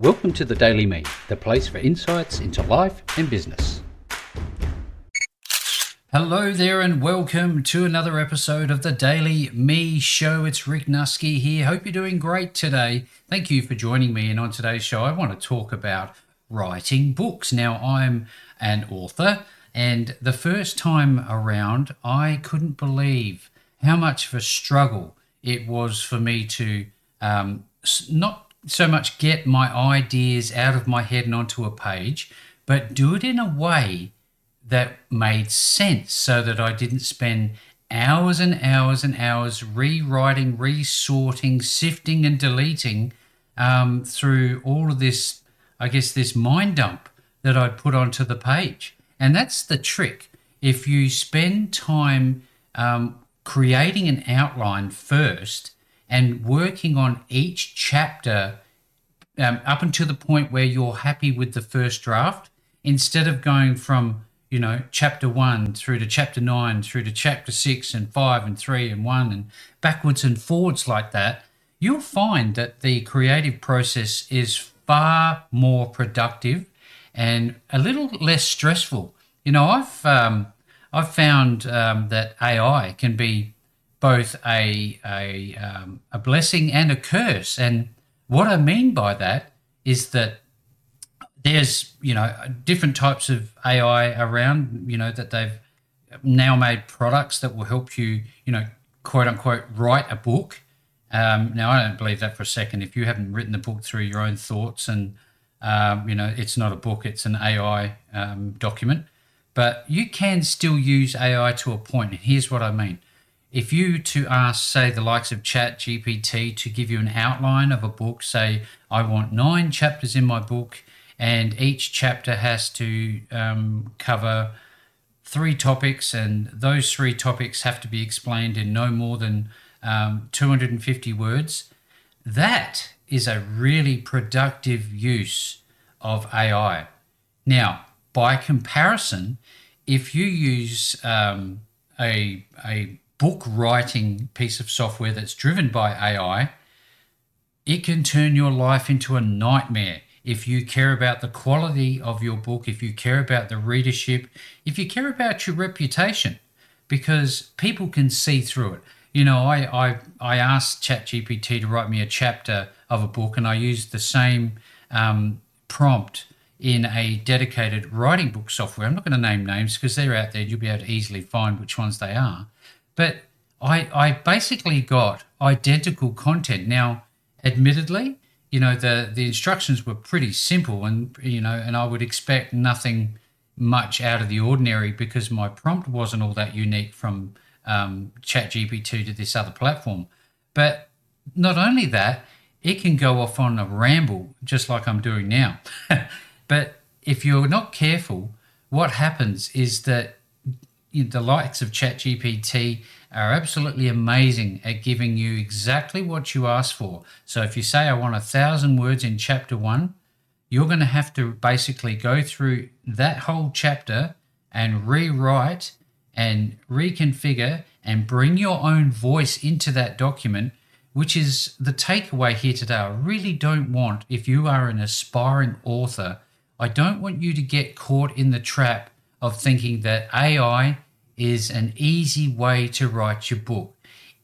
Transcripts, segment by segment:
Welcome to the Daily Me, the place for insights into life and business. Hello there, and welcome to another episode of the Daily Me Show. It's Rick Nuske here. Hope you're doing great today. Thank you for joining me. And on today's show, I want to talk about writing books. Now, I'm an author, and the first time around, I couldn't believe how much of a struggle it was for me to um, not so much get my ideas out of my head and onto a page, but do it in a way that made sense so that I didn't spend hours and hours and hours rewriting, resorting, sifting, and deleting um, through all of this, I guess, this mind dump that I'd put onto the page. And that's the trick. If you spend time um, creating an outline first, and working on each chapter um, up until the point where you're happy with the first draft instead of going from you know chapter one through to chapter nine through to chapter six and five and three and one and backwards and forwards like that you'll find that the creative process is far more productive and a little less stressful. You know i've um, i've found um, that ai can be both a a um, a blessing and a curse. And what I mean by that is that there's you know different types of AI around. You know that they've now made products that will help you you know quote unquote write a book. Um, now I don't believe that for a second. If you haven't written the book through your own thoughts and um, you know it's not a book, it's an AI um, document. But you can still use AI to a point. And here's what I mean if you to ask, say, the likes of Chat GPT to give you an outline of a book, say, I want nine chapters in my book, and each chapter has to um, cover three topics, and those three topics have to be explained in no more than um, 250 words. That is a really productive use of AI. Now, by comparison, if you use um, a, a book writing piece of software that's driven by AI, it can turn your life into a nightmare. If you care about the quality of your book, if you care about the readership, if you care about your reputation, because people can see through it. You know, I, I, I asked ChatGPT to write me a chapter of a book, and I used the same um, prompt in a dedicated writing book software. I'm not going to name names because they're out there. You'll be able to easily find which ones they are. But I, I basically got identical content. Now, admittedly, you know, the, the instructions were pretty simple and, you know, and I would expect nothing much out of the ordinary because my prompt wasn't all that unique from um, ChatGPT to this other platform. But not only that, it can go off on a ramble just like I'm doing now. but if you're not careful, what happens is that the likes of ChatGPT are absolutely amazing at giving you exactly what you ask for. So if you say, I want a thousand words in chapter one, you're going to have to basically go through that whole chapter and rewrite and reconfigure and bring your own voice into that document, which is the takeaway here today. I really don't want, if you are an aspiring author, I don't want you to get caught in the trap of thinking that AI is an easy way to write your book.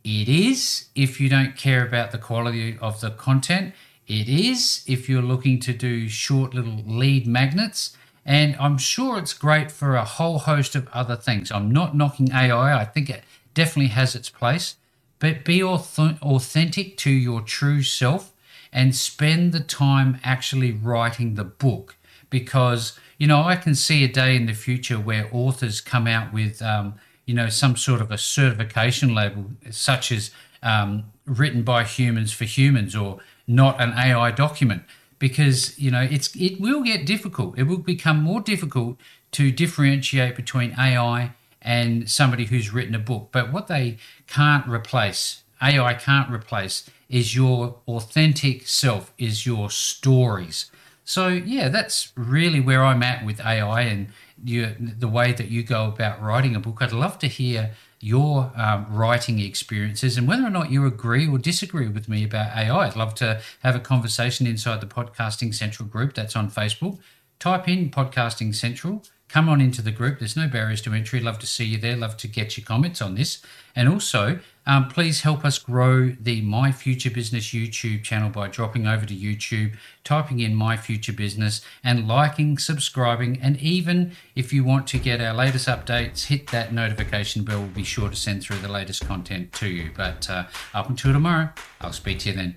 It is if you don't care about the quality of the content. It is if you're looking to do short little lead magnets. And I'm sure it's great for a whole host of other things. I'm not knocking AI, I think it definitely has its place. But be authentic to your true self and spend the time actually writing the book because you know, I can see a day in the future where authors come out with, um, you know, some sort of a certification label, such as um, written by humans for humans or not an AI document, because you know it's it will get difficult. It will become more difficult to differentiate between AI and somebody who's written a book. But what they can't replace, AI can't replace, is your authentic self, is your stories. So yeah, that's really where I'm at with AI and you, the way that you go about writing a book. I'd love to hear your um, writing experiences and whether or not you agree or disagree with me about AI. I'd love to have a conversation inside the Podcasting Central group that's on Facebook. Type in Podcasting Central come on into the group. There's no barriers to entry. Love to see you there. Love to get your comments on this. And also, um, please help us grow the My Future Business YouTube channel by dropping over to YouTube, typing in My Future Business, and liking, subscribing. And even if you want to get our latest updates, hit that notification bell. We'll be sure to send through the latest content to you. But uh, up until tomorrow, I'll speak to you then.